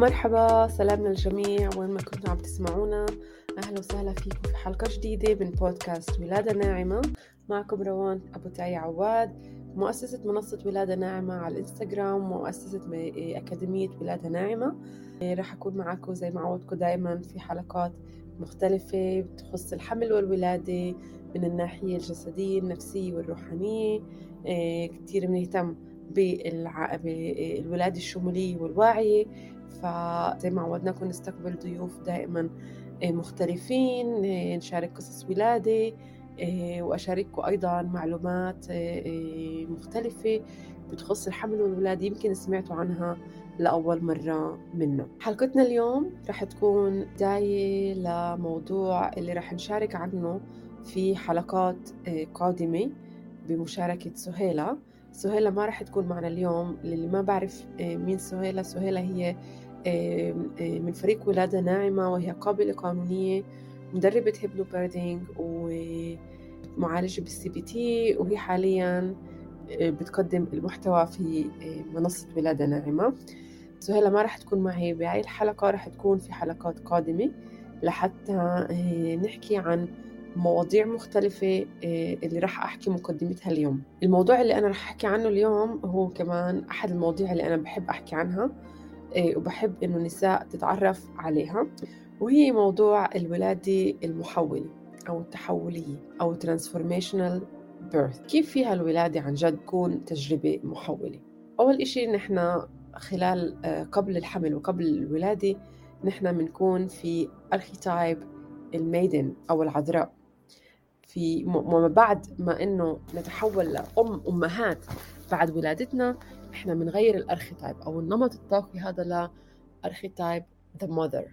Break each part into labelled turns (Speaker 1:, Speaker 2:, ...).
Speaker 1: مرحبا سلام للجميع وين ما كنتوا عم تسمعونا. أهلا وسهلا فيكم في حلقة جديدة من بودكاست ولادة ناعمة. معكم روان أبو تاي عواد مؤسسة منصة ولادة ناعمة على الإنستغرام ومؤسسة أكاديمية ولادة ناعمة. راح أكون معكم زي ما عودتكم دايما في حلقات مختلفة بتخص الحمل والولادة من الناحية الجسدية النفسية والروحانية. كتير بنهتم بالولادة الشمولية والواعية. فزي ما عودناكم نستقبل ضيوف دائما آه، مختلفين آه، نشارك قصص ولادة آه، وأشارككم أيضا معلومات مختلفة بتخص الحمل والولادة يمكن سمعتوا عنها لأول مرة منا حلقتنا اليوم رح تكون بداية لموضوع اللي رح نشارك عنه في حلقات قادمة بمشاركة سهيلة. سهيلة ما رح تكون معنا اليوم. للي ما بعرف مين سهيلة؟ سهيلة هي من فريق ولادة ناعمة وهي قابلة قانونية مدربة hypnobirthing ومعالجة بال CBT وهي حاليا بتقدم المحتوى في منصة ولادة ناعمة. سهيلة ما رح تكون معي بهاي الحلقة. رح تكون في حلقات قادمة لحتى نحكي عن مواضيع مختلفة اللي راح أحكي مقدمتها اليوم. الموضوع اللي أنا راح أحكي عنه اليوم هو كمان أحد المواضيع اللي أنا بحب أحكي عنها إيه، وبحب إنه النساء تتعرف عليها وهي موضوع الولادة المحولة أو التحولية أو transformational birth. كيف فيها الولادة عن جد تكون تجربة محولة؟ أول إشي نحن خلال آه، قبل الحمل وقبل الولادة نحن بنكون في archetype ال maiden أو العذراء. في وما بعد ما إنه نتحول لأم أمهات بعد ولادتنا إحنا بنغير ال archetype أو النمط الطاقي هذا ل archetype the mother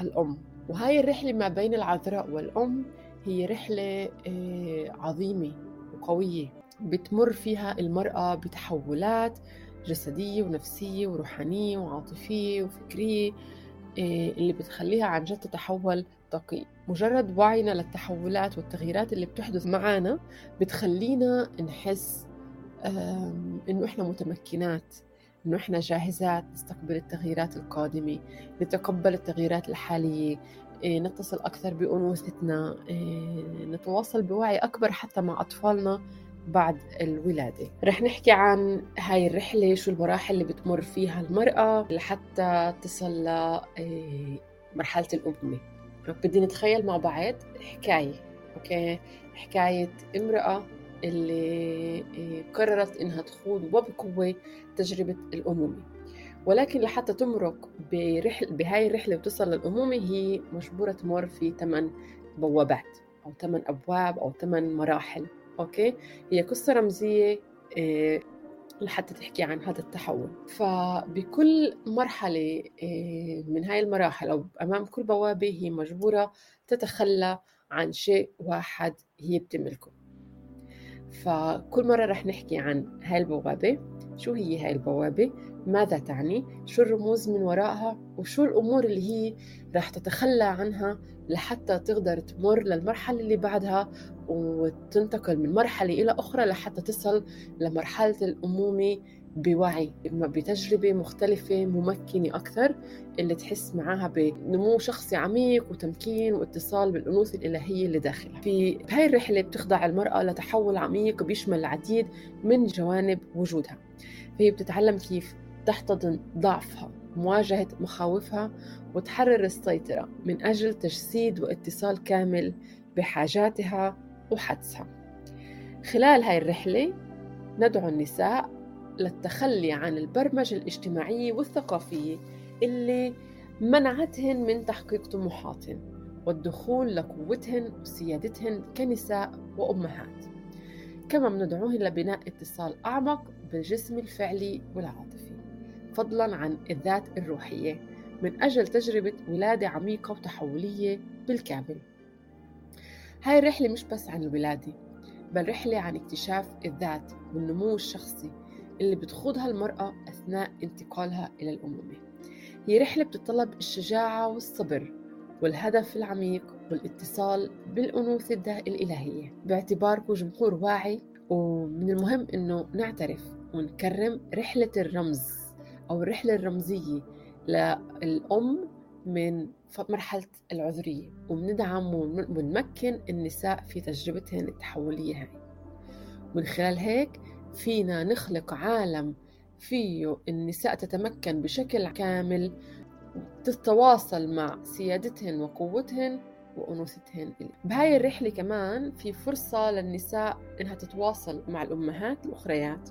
Speaker 1: الأم. وهاي الرحلة ما بين العذراء والأم هي رحلة آه، عظيمة وقوية. بتمر فيها المرأة بتحولات جسدية ونفسية وروحانية وعاطفية وفكرية. اللي بتخليها عن جد تتحول طاقيا مجرد وعينا للتحولات والتغييرات اللي بتحدث معنا بتخلينا نحس إنه إحنا متمكنات إنه إحنا جاهزات نستقبل التغييرات القادمة نتقبل التغييرات الحالية إيه، نتصل أكثر بأنوثتنا إيه، نتواصل بوعي أكبر حتى مع أطفالنا بعد الولادة. رح نحكي عن هاي الرحلة شو المراحل اللي بتمر فيها المرأة لحتى تصل لمرحلة إيه، الأمومة بدي نتخيل مع بعض حكاية أوكي؟ حكاية امرأة اللي آه، قررت إنها تخوض وبقوة تجربة الأمومة. ولكن لحتى تمرق برحل بهاي الرحلة وتصل للأمومة هي مجبورة تمر في ثمان بوابات أو ثمان أبواب أو ثمان مراحل. okay؟ هي قصة رمزية آه، لحتى تحكي عن هذا التحول. فبكل مرحلة آه، من هاي المراحل أو أمام كل بوابة هي مجبورة تتخلى عن شيء واحد هي بتملكه. فكل مرة رح نحكي عن هاي البوابة شو هي هاي البوابة؟ ماذا تعني؟ شو الرموز من وراءها؟ وشو الأمور اللي هي رح تتخلى عنها لحتى تقدر تمر للمرحلة اللي بعدها وتنتقل من مرحلة إلى أخرى لحتى تصل لمرحلة الأمومة بوعي بتجربة مختلفة ممكنة أكثر اللي تحس معاها بنمو شخصي عميق وتمكين واتصال بالأنوثة الإلهية اللي داخلها. في هاي الرحلة بتخضع المرأة لتحول عميق بيشمل العديد من جوانب وجودها. فهي بتتعلم كيف تحتضن ضعفها مواجهة مخاوفها وتحرر السيطرة من أجل تجسيد واتصال كامل بحاجاتها وحدسها. خلال هاي الرحلة ندعو النساء للتخلي عن البرمجة الاجتماعية والثقافية اللي منعتهن من تحقيق طموحاتهن والدخول لقوتهن وسيادتهن كنساء وأمهات. كما بندعوهن لبناء اتصال أعمق بالجسم الفعلي والعاطفي. فضلا عن الذات الروحية من أجل تجربة ولادة عميقة وتحولية بالكامل. هاي الرحلة مش بس عن الولادة بل رحلة عن اكتشاف الذات والنمو الشخصي اللي بتخوضها المرأة أثناء انتقالها إلى الأمومة هي رحلة بتتطلب الشجاعة والصبر والهدف العميق والاتصال بالأنوثة الإلهية. باعتباركم جمهور واعي ومن المهم أنه نعترف ونكرم رحلة الرمز أو الرحلة الرمزية للأم من مرحلة العذرية. وبندعم ونمكن النساء في تجربتهن التحولية هاي. من خلال هيك فينا نخلق عالم فيه النساء تتمكن بشكل كامل تتواصل مع سيادتهن وقوتهن وأنوثتهن. بهاي الرحلة كمان في فرصة للنساء إنها تتواصل مع الأمهات الأخريات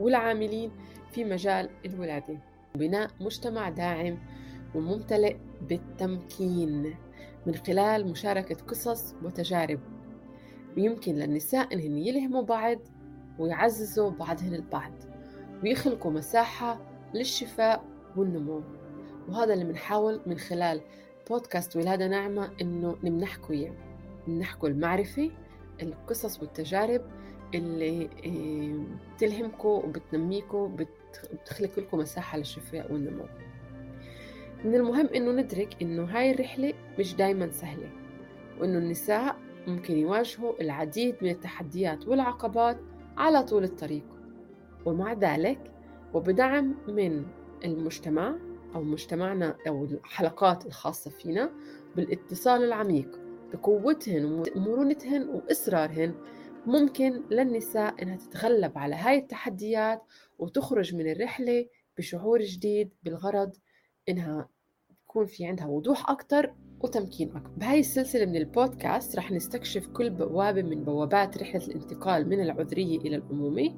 Speaker 1: والعاملين في مجال الولادة. بناء مجتمع داعم وممتلئ بالتمكين من خلال مشاركة قصص وتجارب. ويمكن للنساء إنهن يلهموا بعض ويعززوا بعضهن البعض ويخلقوا مساحة للشفاء والنمو. وهذا اللي بنحاول من خلال بودكاست ولادة ناعمة إنه نمنحكم إياه. نمنحكم المعرفة القصص والتجارب اللي بتلهمكم وبتنميكم بتخلق لكم مساحة للشفاء والنمو. من المهم إنه ندرك إنه هاي الرحلة مش دايما سهلة وإنه النساء ممكن يواجهوا العديد من التحديات والعقبات على طول الطريق. ومع ذلك وبدعم من المجتمع أو مجتمعنا أو الحلقات الخاصة فينا بالاتصال العميق بقوتهن ومرونتهن وإصرارهن ممكن للنساء إنها تتغلب على هاي التحديات وتخرج من الرحلة بشعور جديد بالغرض إنها يكون في عندها وضوح أكتر وتمكين بهاي السلسلة من البودكاست رح نستكشف كل بوابة من بوابات رحلة الانتقال من العذرية إلى الأمومة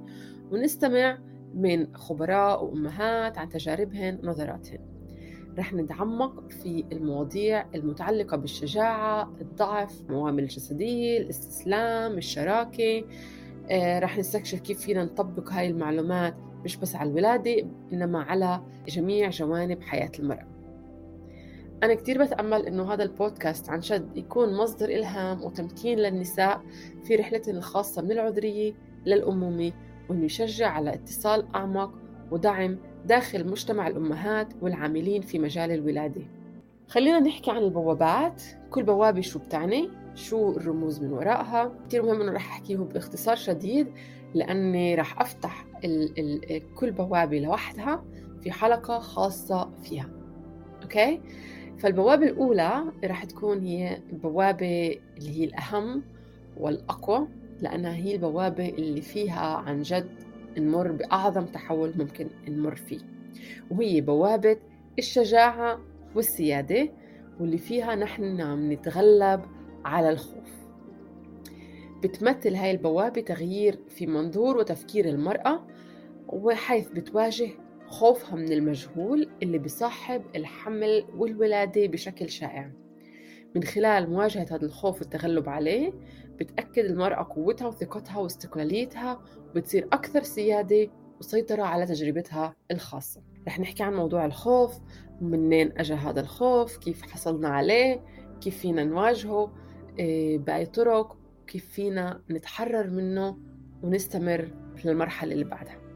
Speaker 1: ونستمع من خبراء وأمهات عن تجاربهن ونظراتهن. رح نتعمق في المواضيع المتعلقة بالشجاعة، الضعف، الموامل الجسدية، الاستسلام، الشراكة. آه، رح نستكشف كيف فينا نطبق هاي المعلومات مش بس على الولادة إنما على جميع جوانب حياة المرأة. أنا كتير بتأمل إنه هذا البودكاست عن شد يكون مصدر إلهام وتمكين للنساء في رحلتهم الخاصة من العذرية للأمومة وإنه يشجع على اتصال أعمق ودعم داخل مجتمع الأمهات والعاملين في مجال الولادة. خلينا نحكي عن البوابات. كل بوابة شو بتعني؟ شو الرموز من وراءها؟ كتير مهم إنه رح أحكيه باختصار شديد لأني رح أفتح ال ال كل بوابة لوحدها في حلقة خاصة فيها. أوكي؟ فالبوابة الأولى رح تكون هي البوابة اللي هي الأهم والأقوى لأنها هي البوابة اللي فيها عن جد نمر بأعظم تحول ممكن نمر فيه. وهي بوابة الشجاعة والسيادة واللي فيها نحن عم نتغلب على الخوف. بتمثل هاي البوابة تغيير في منظور وتفكير المرأة وحيث بتواجه خوفها من المجهول اللي بصاحب الحمل والولادة بشكل شائع. من خلال مواجهة هذا الخوف والتغلب عليه بتأكد المرأة قوتها وثقتها واستقلاليتها وبتصير أكثر سيادة وسيطرة على تجربتها الخاصة. رح نحكي عن موضوع الخوف منين أجا هذا الخوف كيف حصلنا عليه كيف فينا نواجهه إيه، بأي طرق كيف فينا نتحرر منه ونستمر في المرحلة اللي بعدها.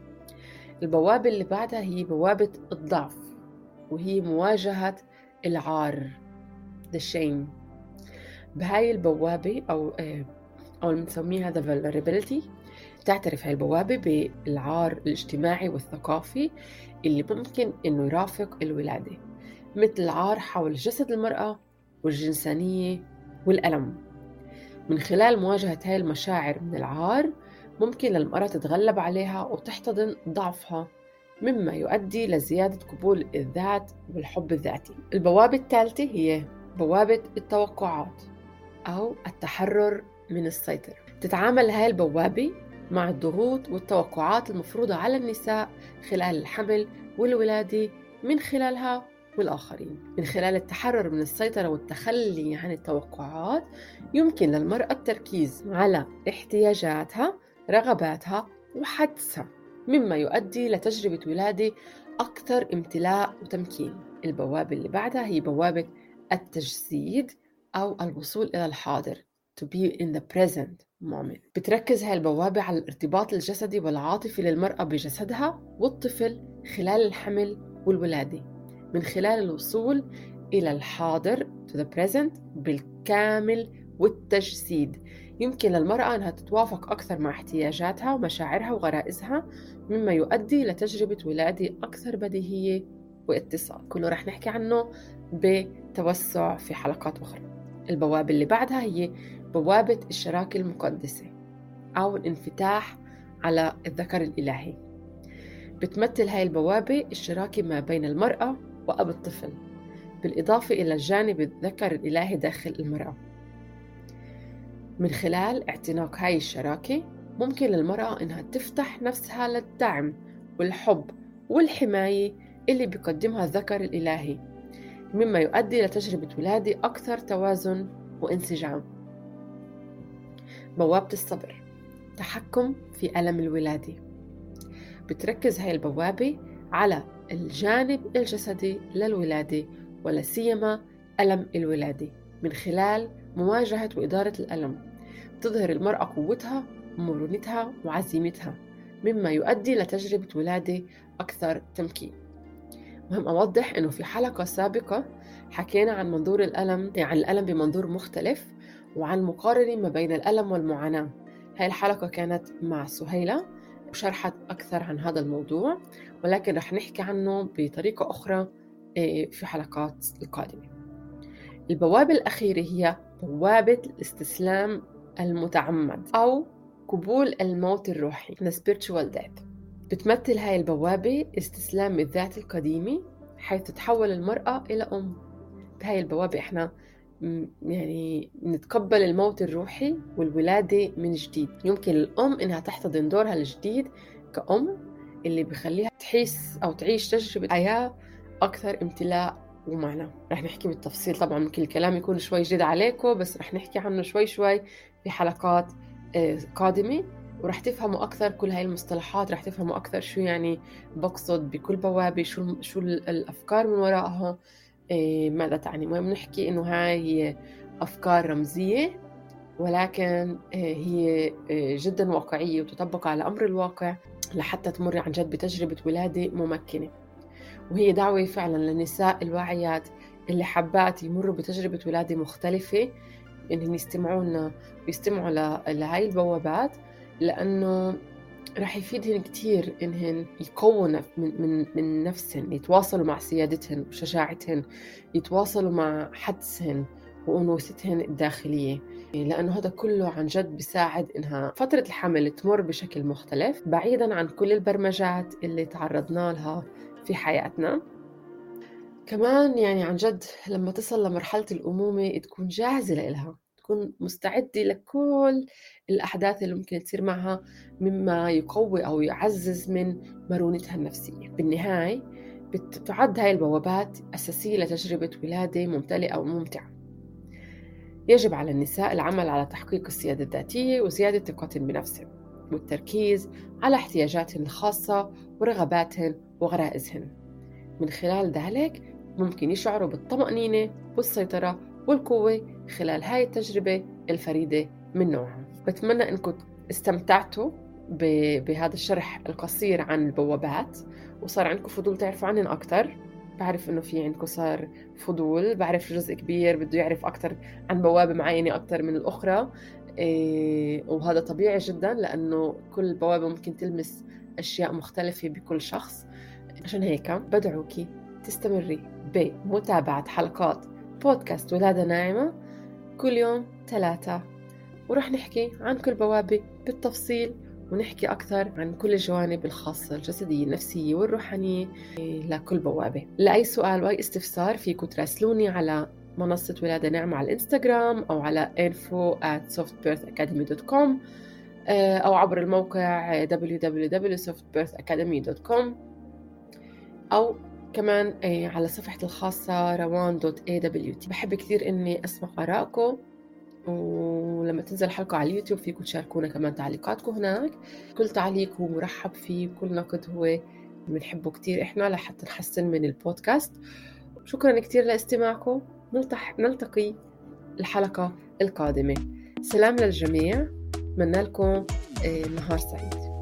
Speaker 1: البوابة اللي بعدها هي بوابة الضعف وهي مواجهة العار the shame. بهاي البوابة أو آه، أو بنسميها the vulnerability تعترف هاي البوابة بالعار الاجتماعي والثقافي اللي ممكن إنه يرافق الولادة مثل العار حول جسد المرأة والجنسانية والألم. من خلال مواجهة هاي المشاعر من العار ممكن للمرأة تتغلب عليها وتحتضن ضعفها مما يؤدي لزيادة قبول الذات والحب الذاتي. البوابة الثالثة هي بوابة التوقعات أو التحرر من السيطرة. تتعامل هاي البوابة مع الضغوط والتوقعات المفروضة على النساء خلال الحمل والولادة من خلالها والآخرين. من خلال التحرر من السيطرة والتخلي عن التوقعات يمكن للمرأة التركيز على احتياجاتها رغباتها وحدسها مما يؤدي لتجربة ولادة أكثر امتلاء وتمكين. البوابة اللي بعدها هي بوابة التجسيد أو الوصول إلى الحاضر to be in the present moment. بتركز هاي البوابة على الارتباط الجسدي والعاطفي للمرأة بجسدها والطفل خلال الحمل والولادة. من خلال الوصول إلى الحاضر to the present بالكامل والتجسيد. يمكن للمرأة أنها تتوافق أكثر مع احتياجاتها ومشاعرها وغرائزها مما يؤدي لتجربة ولادة أكثر بديهية واتصال. كله رح نحكي عنه بتوسع في حلقات أخرى. البوابة اللي بعدها هي بوابة الشراكة المقدسة أو الانفتاح على الذكر الإلهي. بتمثل هاي البوابة الشراكة ما بين المرأة وأب الطفل بالإضافة إلى الجانب الذكر الإلهي داخل المرأة. من خلال اعتناق هاي الشراكة ممكن للمرأة إنها تفتح نفسها للدعم والحب والحماية اللي بيقدمها الذكر الإلهي مما يؤدي لتجربة ولادة أكثر توازن وانسجام. بوابة الصبر تحكم في ألم الولادة. بتركز هاي البوابة على الجانب الجسدي للولادة ولا سيما ألم الولادة من خلال مواجهة وإدارة الألم. تظهر المرأة قوتها ومرونتها وعزيمتها مما يؤدي لتجربة ولادة أكثر تمكين. مهم أوضح أنه في حلقة سابقة حكينا عن منظور الألم يعني الألم بمنظور مختلف وعن مقارنة ما بين الألم والمعاناة. هاي الحلقة كانت مع سهيلة وشرحت أكثر عن هذا الموضوع ولكن رح نحكي عنه بطريقة أخرى آه، في حلقات القادمة. البوابة الأخيرة هي بوابة الاستسلام المتعمد أو قبول الموت الروحي. The spiritual death. بتمثل هاي البوابة استسلام الذات القديمة حيث تتحول المرأة إلى أم. بهاي البوابة إحنا يعني نتقبل الموت الروحي والولادة من جديد. يمكن الأم إنها تحتضن دورها الجديد كأم اللي بخليها تحس أو تعيش تجربة حياة أكثر امتلاء ومعنى رح نحكي بالتفصيل طبعا ممكن الكلام يكون شوي جديد عليكم بس رح نحكي عنه شوي شوي في حلقات آه، قادمة. ورح تفهموا أكثر كل هاي المصطلحات رح تفهموا أكثر شو يعني بقصد بكل بوابة شو شو الأفكار من وراءها. إيه ماذا تعني؟ المهم نحكي إنه هاي أفكار رمزية ولكن إيه هي جدا واقعية وتطبق على أمر الواقع لحتى تمر عن جد بتجربة ولادة ممكنة. وهي دعوة فعلا للنساء الواعيات اللي حبات يمروا بتجربة ولادة مختلفة. إنهم يستمعوا لنا ويستمعوا لهاي البوابات لأنه رح يفيدهن كتير إنهن يقووا من, من, من نفسهن يتواصلوا مع سيادتهن وشجاعتهن يتواصلوا مع حدسهن وأنوثتهن الداخلية. لأنه هذا كله عن جد بيساعد إنها فترة الحمل تمر بشكل مختلف بعيدا عن كل البرمجات اللي تعرضنا لها في حياتنا. كمان يعني عن جد لما تصل لمرحلة الأمومة تكون جاهزة لإلها تكون مستعدة لكل الأحداث اللي ممكن تصير معها مما يقوي أو يعزز من مرونتها النفسية. بالنهاية بتعد هاي البوابات أساسية لتجربة ولادة ممتلئة وممتعة يجب على النساء العمل على تحقيق السيادة الذاتية وزيادة ثقتهن بنفسهن والتركيز على احتياجاتهن الخاصة ورغباتهن وغرائزهن من خلال ذلك ممكن يشعروا بالطمأنينة والسيطرة والقوة خلال هاي التجربة الفريدة من نوعها بتمنى أنكم استمتعتوا بهذا الشرح القصير عن البوابات وصار عندكم فضول تعرفوا عنهم أكثر بعرف إنه في عندكم صار فضول بعرف جزء كبير بده يعرف أكثر عن بوابة معينة أكثر من الأخرى. إيه وهذا طبيعي جدا لأنه كل بوابة ممكن تلمس أشياء مختلفة بكل شخص. عشان هيك بدعوك تستمري بمتابعة حلقات بودكاست ولادة ناعمة كل يوم ثلاثة. ورح نحكي عن كل بوابة بالتفصيل ونحكي أكثر عن كل الجوانب الخاصة الجسدية النفسية والروحانية لكل بوابة. لأي سؤال وأي استفسار فيكم تراسلوني على منصة ولادة ناعمة على الإنستغرام أو على info at softbirthacademy.com آه، أو عبر الموقع www.softbirthacademy.com أو كمان آه، على صفحتي الخاصة روان دوت اي دبليو تي بحب كثير إني أسمع آرائكم ولما تنزل حلقة على اليوتيوب فيكم تشاركونا كمان تعليقاتكم هناك. كل تعليق هو مرحب فيه كل نقد هو بنحبه كثير إحنا لحتى نحسن من البودكاست. شكرا كثير لاستماعكم. نلتقي الحلقة القادمة. سلام للجميع. أتمنى لكم آه، نهار سعيد.